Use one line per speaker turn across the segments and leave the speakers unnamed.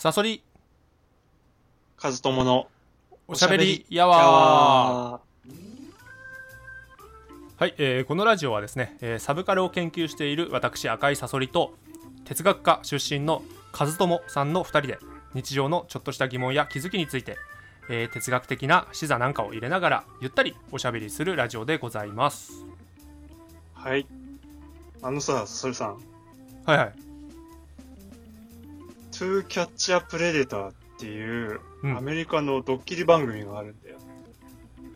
サソリ、
カズトモの
おしゃべりやわー。はい、えーこのラジオはですね、えーサブカルを研究している私赤いサソリと哲学科出身のカズトモさんの2人で日常のちょっとした疑問や気づきについて、えー哲学的な視座なんかを入れながらゆったりおしゃべりするラジオでございます
はい。あのさ、それさん、
はいはい
To Catch a Predator っていう
うん。
アメリカのドッキリ番組があるんだよ。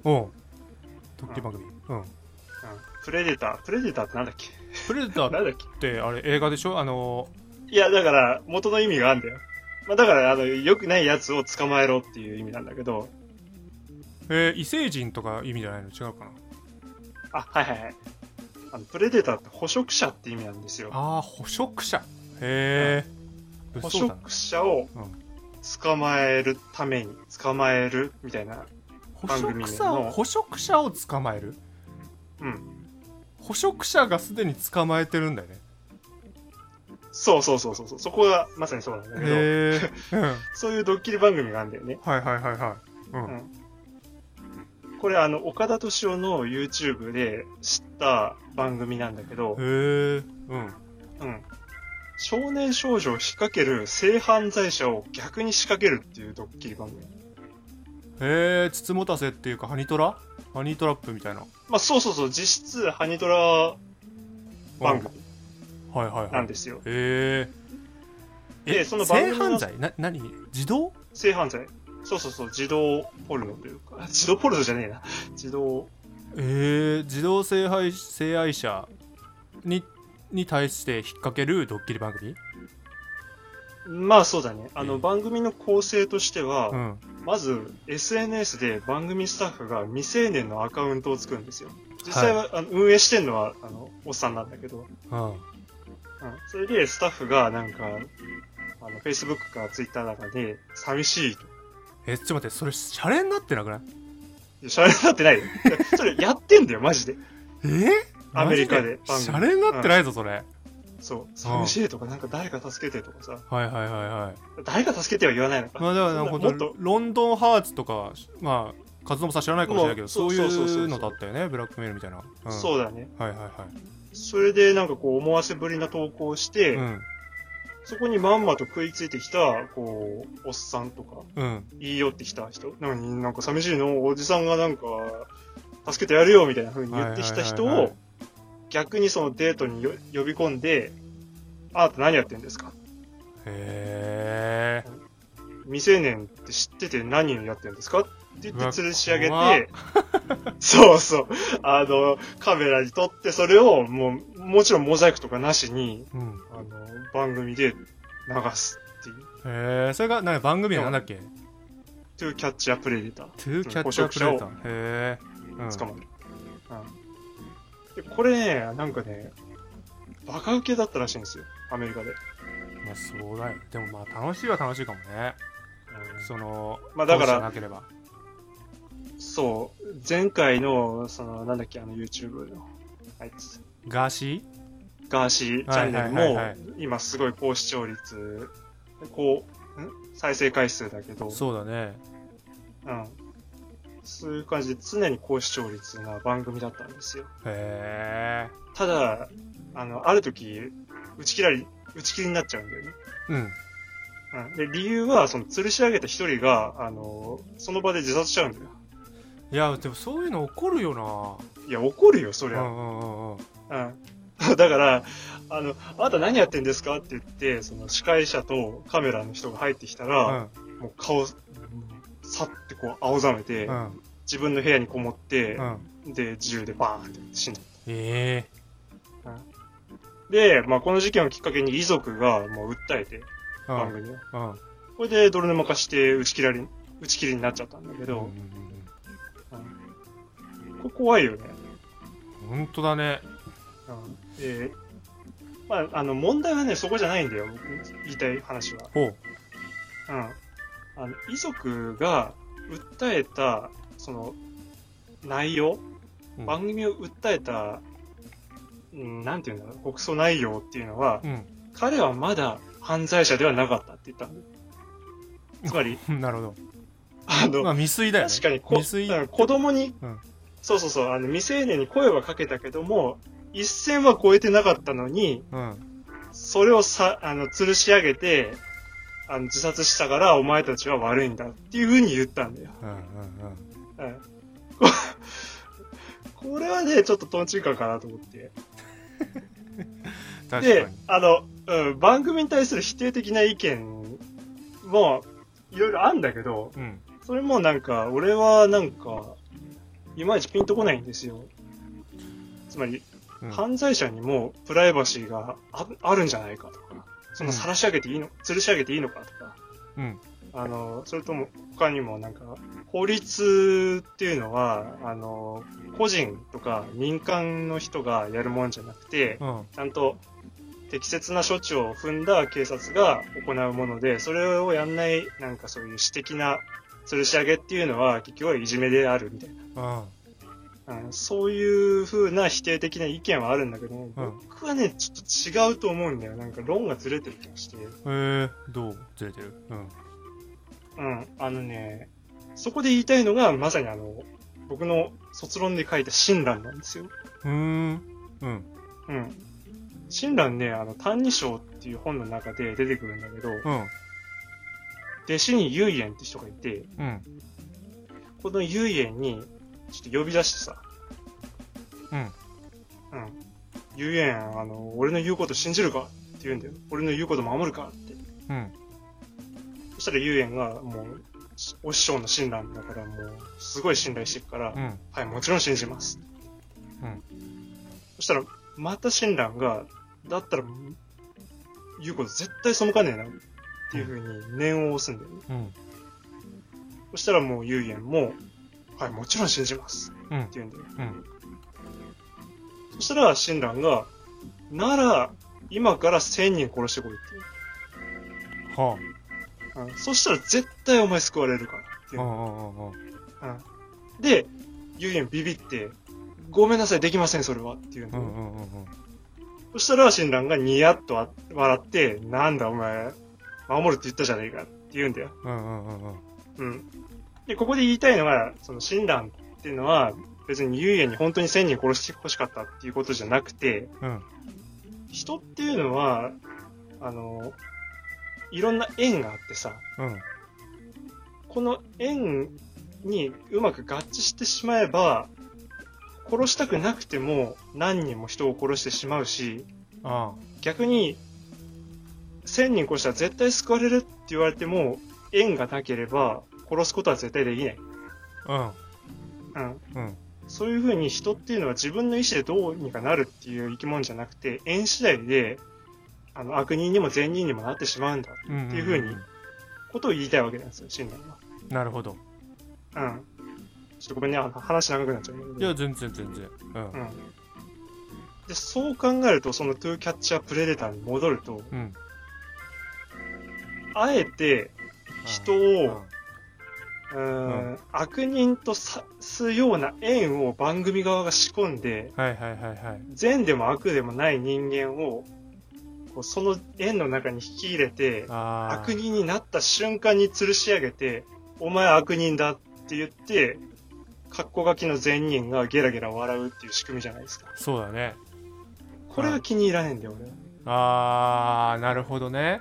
おう。ドッキリ番組。うん。
うん。プレデター。プレデターってなんだっけ？
プレデター
なんだっけ？
ってあれ映画でしょ？あの
いや、だから、元の意味があるんだよ。まあ、だから、あの、良くないやつを捕まえろっていう意味なんだけど、
えー異星人とか意味じゃないの？違うかな？
あ、はいはいはい。あの、プレデターって捕食者って意味なんですよ。
ああ捕食者。へえ
捕食者を
うん。
捕まえるために、捕まえるみたいな。
捕
番組の。
捕食者を捕まえる？
うん。
捕食者がすでに捕まえてるんだよね。
そうそうそうそうそう。そこがまさにそうなんだけど、
へえ うん。はい
そういうドッキリ番組があるんだよね。
はいはいはいうん、
うん。これあの、岡田敏夫の YouTube で知った番組なんだけど、
へえうん。
うん。少年少女を引っ掛ける性犯罪者を逆に仕掛けるっていうドッキリ番組。
へえつつもたせっていうかハニトラ？ハニートラップみたいな。
まあそうそうそう、実質ハニトラ番組
うんはいはいはい。
なんですよ。
へえ
でその番組の
性犯罪？な何？自動？
性犯罪。そうそうそう、自動ポルノというか、あ 自動ポルノじゃねえな。自動、
えー、自動性愛性愛者にに対して引っ掛けるドッキリ番組？
まあそうだね。あの
うん
番組の構成としては、
うん
まず SNS で番組スタッフが未成年のアカウントを作るんですよ。実際は、あの運営してるのはあのおっさんなんだけど、
うん
うん、それでスタッフがなんか、あの Facebook か Twitter なんかで寂しいと。
えちょっと待ってそれシャレになってなくない？
シャレになってないよ。それやってんだよ、マジで。
え？ー、
アメリカで。
シャレになってないぞそれ、
そう。寂しいとか、なんか誰か助けてとかさ。
はいはいはいはい。
誰か助けては言わないのか。
まあだから
もっと。
当ロンドンハーツとかまあ活動もさん知らないかもしれないけどそういうのだったよねブラックメールみたいな、うん、
そうだね。
はいはいはい。
それでなんかこう思わせぶりな投稿をして、
うん。
そこにまんまと食いついてきた、こう、おっさんとか、
うん。
言い寄ってきた人、なのになんか寂しいの、おじさんがなんか、助けてやるよみたいな風に言ってきた人
はいはいはいは
を、逆にそのデートによ呼び込んで、あなた何やってんですか？
へえ
未成年って知ってて何やってんですか？って言って吊るし上げ
怖
て、そうそう、あの、カメラに撮って、それをもう、もちろんモザイクとかなしに、
うん
あの、番組で流すっていう。
へえそれが何番組なんだっけ
？to catch a predator.
To Catch a Predator へえうん
捕まえる。うん。で、これね、なんかね、バカ受けだったらしいんですよ。アメリカで。
まあそうだよ。でもまあ楽しいは楽しいかもね。
うん。
その
まあだから、
なければ。
そう、前回の、その、なんだっけ、あの YouTube の、あいつ、
ガーシ
ガーシーチャンネルも、今すごい高視聴率、こう、ん？再生回数だけど。
ー、そうだね。
うん。そういう感じで常に高視聴率な番組だったんですよ。
へえ
ただ、あの、ある時、打ち切られ、打ち切りになっちゃうんだよね。
うん
うん。で、理由は、その、吊るし上げた一人が、あの、その場で自殺しちゃうんだよ。
いやでもそういうの起こるよ
いや、怒るよ、そりゃ。
なうんうんうんうん
うん。だから、あの、あなた何やってんですか？って言って、その、司会者とカメラの人が入ってきたら、もう顔、さってこう、青ざめて、
うん。うん
自分の部屋にこもって
う、ん。
で、銃でバーンって死んだ。
え
で、まあ、この事件をきっかけに遺族がもう訴えて、
え
番組を。
うん。
これで泥沼化して打ち切られ、打ち切りになっちゃったんだけど、これ怖いよね。
うん本当だね。
うん、で、まあ、あの、問題はね、そこじゃないんだよ、僕言いたい話は。
ほう。
うん。あの、遺族が訴えた、その、内容、
うん。
番組を訴えた、うん、なんていうんだろう、告訴内容っていうのは、
うん。
彼はまだ犯罪者ではなかったって言った。つまり、
なるほど。
あの、
まあ未遂だよね。
確かにこ、
未遂。
うん子供に、
うん。
そうそうそう、あの、未成年に声はかけたけども、一線は越えてなかったのに、
うん。
それをさ、あの、吊るし上げて、あの、自殺したから、お前たちは悪いんだっていう風に言ったんだよ。
うんうん
うん。ここれはね、ちょっとトンチンカンかなと思って。で
に、
あの、うん、番組に対する否定的な意見も、いろいろあるんだけど、
うん
それもなんか、俺はなんか、いまいちピンとこないんですよ。つまり、
うん
犯罪者にもプライバシーがああるんじゃないかとか、その晒し上げていいの、吊るし上げていいのかとか、
うん。
あの、それとも他にもなんか、法律っていうのは、あの、個人とか民間の人がやるもんじゃなくて、
うん。
ちゃんと適切な処置を踏んだ警察が行うもので、それをやんない、なんかそういう私的な吊るし上げっていうのは結局はいじめであるみたいな。
うん
うんそういう風な否定的な意見はあるんだけど、僕はね、ちょっと違うと思うんだよ。なんか論がずれてる気がして。
えー、どう？ずれてる？うん
うん。あのね、そこで言いたいのが、まさにあの、僕の卒論で書いた親鸞なんですよ。
うーんうん
うん。親鸞ね、あの、歎異抄っていう本の中で出てくるんだけど、
うん
弟子に唯円って人がいて、
うん
この唯円に、ちょっと呼び出してさ、
うん。
うん。唯円、あの、俺の言うこと信じるか？って言うんだよ。俺の言うこと守るか？って。
うん。
そしたら唯円が、もう、お師匠の親鸞だから、もう、すごい信頼してるから、
うん。
はい、もちろん信じます。
うん。
そしたら、また親鸞が、だったら、言うこと絶対背かねえな、っていう風に念を押すんだよね。
うん。
そしたらもう唯円も、はい、もちろん信じます。
うん
って言うんだよ。
うん
そしたら、親鸞が、なら、今から千人殺してこいって
は
言う。うん。そしたら絶対お前救われるからっていう
あうんうんうんうん
うん。ビビって、ごめんなさい、できません、それは。って言うんだよ。
うんうんうんうん
そしたら、親鸞がニヤッとあ笑って、なんだお前、守るって言ったじゃねえかって言うんだよ。
うんうんうんうん
うん。で、ここで言いたいのが、その親鸞っていうのは、別に唯円に本当に千人殺してほしかったっていうことじゃなくて、
うん。
人っていうのは、あの、いろんな縁があってさ、
うん。
この縁にうまく合致してしまえば、殺したくなくても何人も人を殺してしまうし、
あ
逆に、1000人殺したら絶対救われるって言われても、縁がなければ殺すことは絶対できない。
あ
うん。
うんうん
そういう風に人っていうのは自分の意思でどうにかなるっていう生き物じゃなくて、縁次第で、あの、悪人にも善人にもなってしまうんだっていう風にことを言いたいわけなんですよ、親鸞は。
なるほど
うん。ちょっとごめんね、話長くなっちゃう。
いや全然全然うん
うん。で、そう考えると、そのトゥーキャッチャープレデターに戻ると、
うん
あえて人を、うーん、悪人とさすような縁を番組側が仕込んで、
はいはいはいはい。
善でも悪でもない人間を、こうその縁の中に引き入れて、悪人になった瞬間に吊るし上げて、お前悪人だって言って、格好書きの善人がゲラゲラ笑うっていう仕組みじゃないですか。
そうだね。
これが気に入らねえんだよ、俺は。
あーなるほどね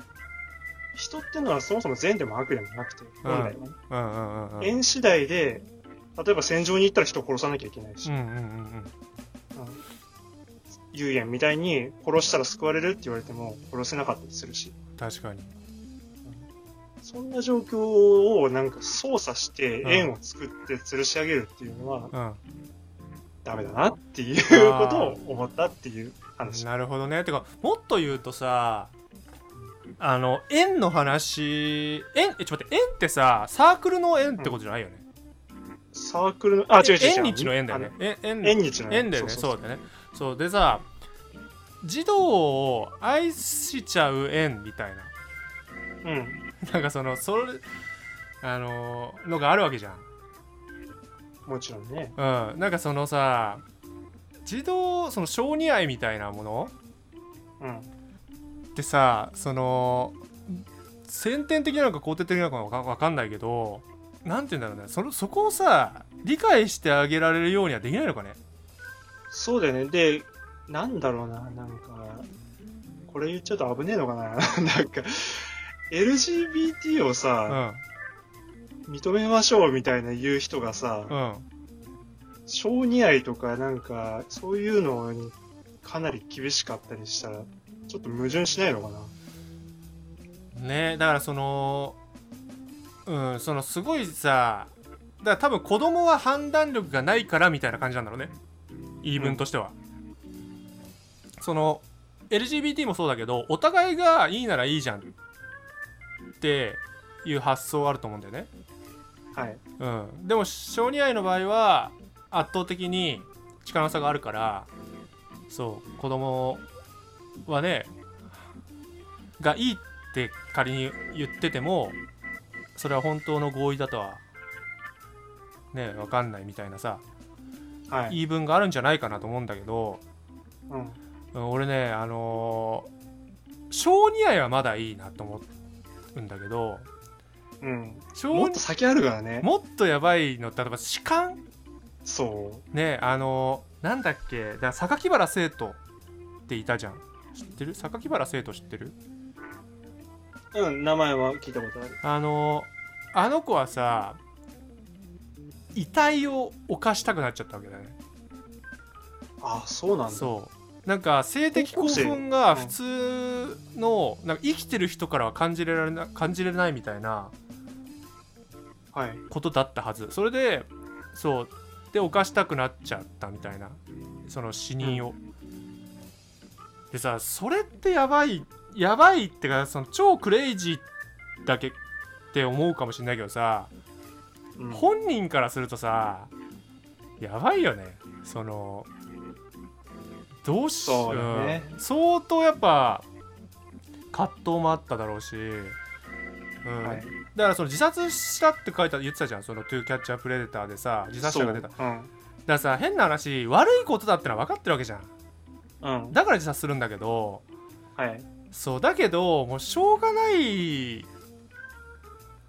人ってのはそもそも善でも悪でもなくて、本来はね。縁次第で、例えば戦場に行ったら人を殺さなきゃいけないし、
うんうんうん
遊園みたいに殺したら救われるって言われても殺せなかったりするし、
確かに。
そんな状況をなんか操作して
うん。
円を作って吊るし上げるっていうのは
うん。
ダメだなっていうことを思ったっていう話。
なるほどね。てかもっと言うとさあの円の話円えちょっと待って円ってさサークルの円ってことじゃないよね、
サークルの、あ、違う違う違う。
縁日の円だよねえ円。
縁日の
円だよねそうだよねそうでさ児童を愛しちゃう円みたいな
うん。
なんかそのそれあののがあるわけじゃん
もちろんね。
うんなんかそのさ児童その小児愛みたいなもの
うん。
ってさその先天的なのか後天的なのかわかんないけどなんて言うんだろうね。そのそこをさ理解してあげられるようにはできないのかね。
そうだよね。で、なんだろうな、なんか、これ言っちゃうと危ねえのかな。なんか、LGBT を
う
さ、
ん
認めましょうみたいな言う人がさ、
うん。
小児愛とかなんか、そういうのにかなり厳しかったりしたら、ちょっと矛盾しないのかな？
ねだからそのうんそのすごいさだから多分子供は判断力がないからみたいな感じなんだろうね。言い分としては、その LGBT もそうだけどお互いがいいならいいじゃんっていう発想あると思うんだよね。
はい。
うん。でも小児愛の場合は圧倒的に力の差があるからそう子供はねがいいって仮に言っててもそれは本当の合意だとはね分かんないみたいなさ
はい。
言い分があるんじゃないかなと思うんだけど、
うん。
うん俺ねあのー小児愛はまだいいなと思うんだけど
うん。
小
もっと先あるからね。
もっとやばいの例えば痴漢
そ
ねあのなんだっけだ榊原生徒っていたじゃん知ってる？榊原生徒知ってる？
う。うん、名前は聞いたことある。
あのあの子はさ遺体を犯したくなっちゃったわけだよね。
あ、そうなんだ。
そう。なんか性的興奮が普通のなんか生きてる人からは感じられな感じれないみたいな
はい。
ことだったはず。それでそう。で犯したくなっちゃったみたいな。その死人を、でさそれってやばいやばいってかその超クレイジーだけって思うかもしれないけどさ、
うん。
本人からするとさやばいよね。そのどうし
そうだね。
うん。相当やっぱ葛藤もあっただろうし、うん。
はい。
だからその自殺したって書いた言ってたじゃん。その「トゥーキャッチャープレデター」でさ自殺者が出た。だか
そう。うん。
らさ変な話悪いことだってのは分かってるわけじゃん
うん。
だから自殺するんだけど
はい。
そうだけどもうしょうがないっ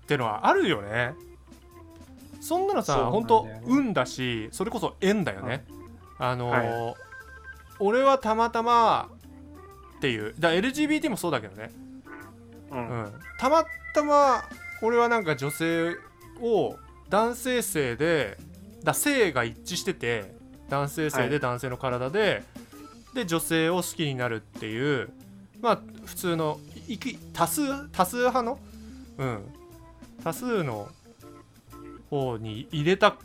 てのはあるよね。そんなのさ
そうなんだよね。
本当運だしそれこそ縁だよね、あのー
は
俺はたまたまっていうだ LGBT もそうだけどね。
う。
うん。ん、たまたま俺はなんか女性を男性性でだ性が一致してて男性性
はい。
で男性の体で、で女性を好きになるっていうまあ普通のいき多数多数派の？うん。多数の方に入れた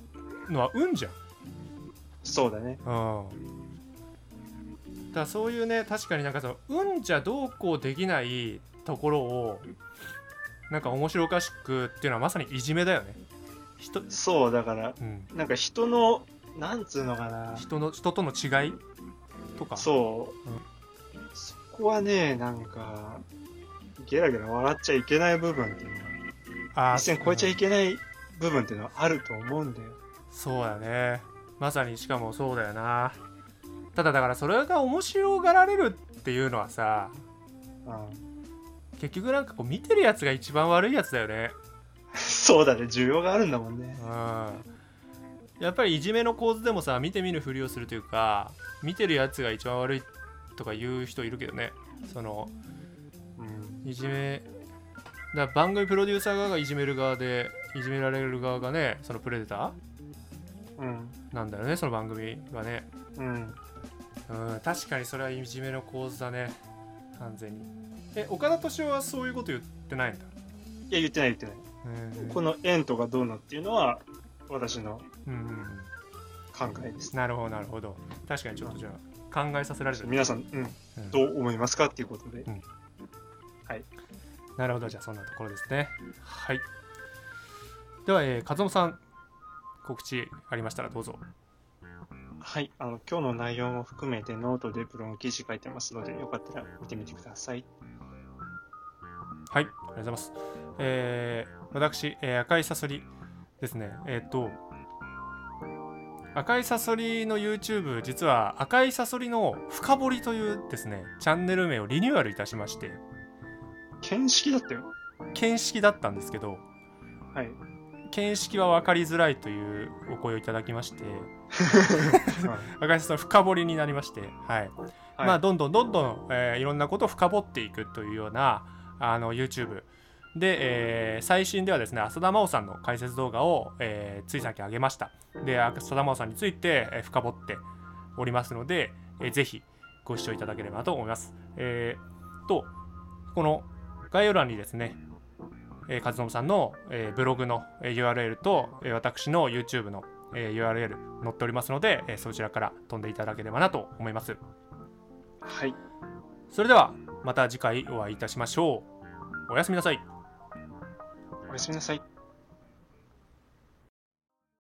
のは運じゃん。
そうだね。
うん。だそういうね確かになんかその運じゃどうこうできないところをなんか面白おかしくっていうのはまさにいじめだよね。人,、
そう、だから、
うん、
なんか人の、なんつうのかな。
人の人との違い？とか。
そう、
うん。
そこはね、なんか、ゲラゲラ笑っちゃいけない部分。っていうのは、一線超えちゃいけない部分っていうのはあると思うんだよ。
そうだね。まさにしかもそうだよな。ただだからそれが面白がられるっていうのはさ
うん、
結局なんかこう見てるやつが一番悪いやつだよね。
そうだね、需要があるんだもんね。
うんやっぱりいじめの構図でもさ見て見ぬふりをするというか見てるやつが一番悪いとか言う人いるけどね。その
うん、
いじめだ番組プロデューサー側がいじめる側でいじめられる側がねそのプレデタ
うん、
ーなんだよねその番組がね。
うん。
うん確かにそれはいじめの構図だね。完全に。え岡田斗司夫はそういうこと言ってないんだ？
いや、言ってない言ってない。
うん
この円とかどうのっていうのは、私の考えです。
なるほどなるほど。確かにちょっとじゃあ考えさせられる
皆さん、うん、
うん
どう思いますかっていうことで。
なるほどじゃあそんなところですね。はい。では、えー、和夫さん告知ありましたらどうぞ。
はい。あの、今日の内容も含めてノートでブログ記事書いてますので、よかったら見てみてください。
はいありがとうございます。えー、私、えー赤いサソリですね。えーっと赤いサソリの YouTube 実は赤いサソリの深掘りというですねチャンネル名をリニューアルいたしまして
見識だったよ。
見識だったんですけど、
はい。
見識は分かりづらいというお声をいただきまして、赤石さん深掘りになりまして、はい。はい、まあ、どんどんどんどん、えー、いろんなことを深掘っていくというような、あの、YouTube、で、えー、最新ではですね、浅田真央さんの解説動画を、えー、つい先上げました。で、浅田真央さんについて、えー、深掘っておりますので、えー、ぜひご視聴いただければと思います。えー、と、この概要欄にですね、えー、和信さんの、えー、ブログの、えー、URL と、えー、私の YouTube の、えー、URL 載っておりますので、えー、そちらから飛んでいただければなと思います。
はい。
それではまた次回お会いいたしましょう。おやすみなさい。
おやすみなさい。